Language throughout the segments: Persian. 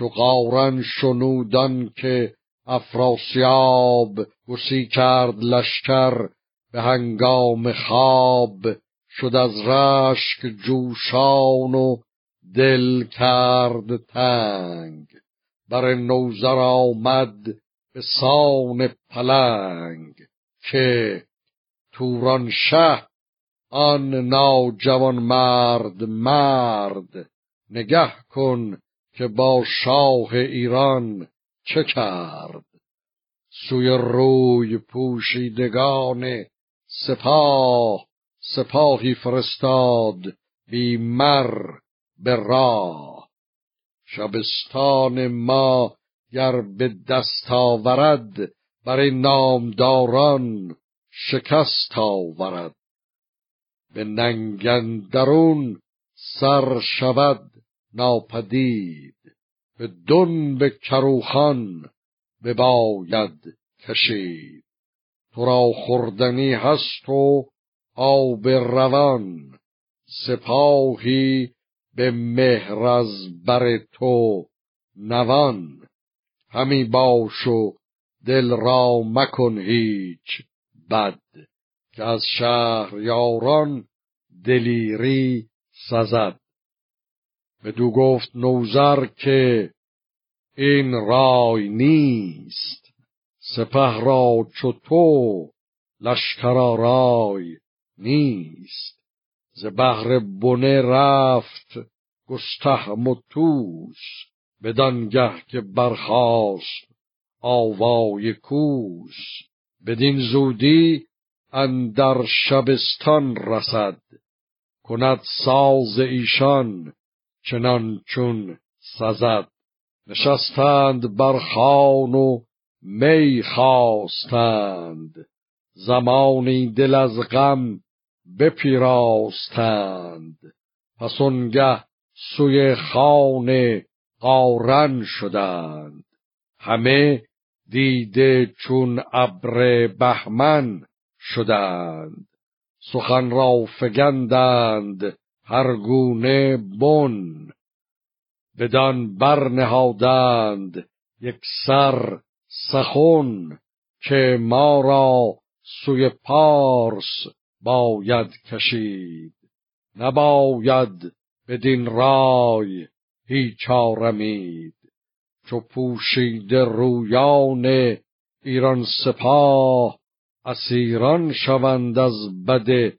چو قارن شنودان که افراسیاب گسی کرد لشکر به هنگام خواب. شد از رشک جوشان و دل کرد تنگ. بر نوزر آمد به سان پلنگ که توران شه آن ناجوان مرد مرد نگه کن که با شاه ایران چه کرد؟ سوی روی پوشیدگان سپاه سپاهی فرستاد بی مر به راه. شبستان ما گر به دست آورد برای نامداران شکست آورد. به ننگندرون سر شود ناپدید به دن به کروخان بباید کشید. تو را خوردنی هست و آب روان سپاهی به مهر از بر تو نوان. همی باش و دل را مکن هیچ بد که از شهر یاران دلیری سزد. بدو گفت نوزر که این رای نیست. سپه را چو تو لشکر رای نیست. ز بهر بنه رفت گستهم و توس بدانگه که برخاست آوای کوس. بدین زودی اندر شبستان رسد. کند ساز ایشان چنان چون سزد نشستند بر خان و می خواستند. زمانی دل از غم بپیراستند. پس اونگه سوی خان قارن شدند. همه دیده چون ابر بهمن شدند. سخن را فگندند. هر گونه بن بدان برنهادند یک سر سخن که ما را سوی پارس باید کشید. نباید بدین رای هیچ آرمید. چو پوشیده رویان ایران سپاه اسیران شوند از بد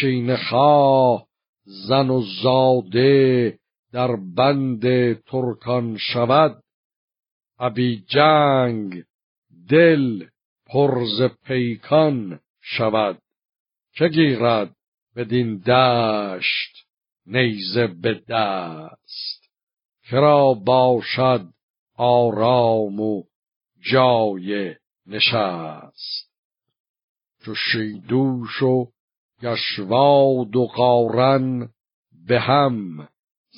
چین خواه. زن و زاده در بند ترکان شود. ابی جنگ دل پرز پیکان شود. چه گیرد بدین دشت نیزه به دست؟ کرا باشد آرام و جای نشست. چو شیدوش و گشواد و قارن به هم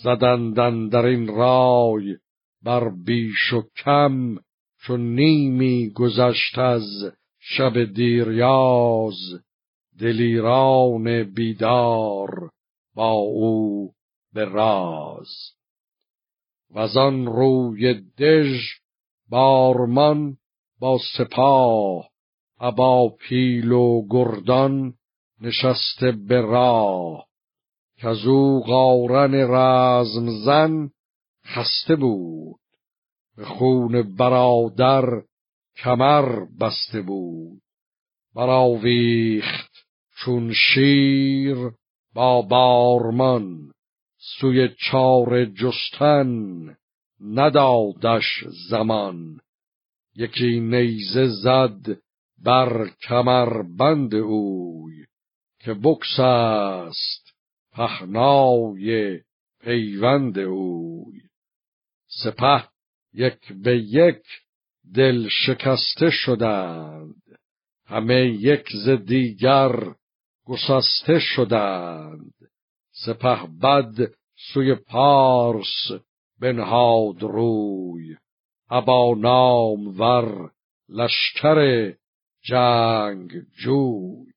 زدندن در این رای بر بیش و کم چون نیمی گذشت از شب دیریاز دلیران بیدار با او به راز. وزان روی دژ بارمان با سپاه ابا پیل و گردان نشسته به راه کزو قارن رزم زن خسته بود. به خون برادر کمر بسته بود. براویخت چون شیر با بارمان. سوی چار جستن ندادش زمان. یکی نیزه زد بر کمر بند اوی. که بکس است پهنای پیوند اوی. سپه یک به یک دل شکسته شدند. همه یک ز دیگر گسسته شدند. سپه بد سوی پارس بنهاد روی. ابا نام ور لشکر جنگ جوی.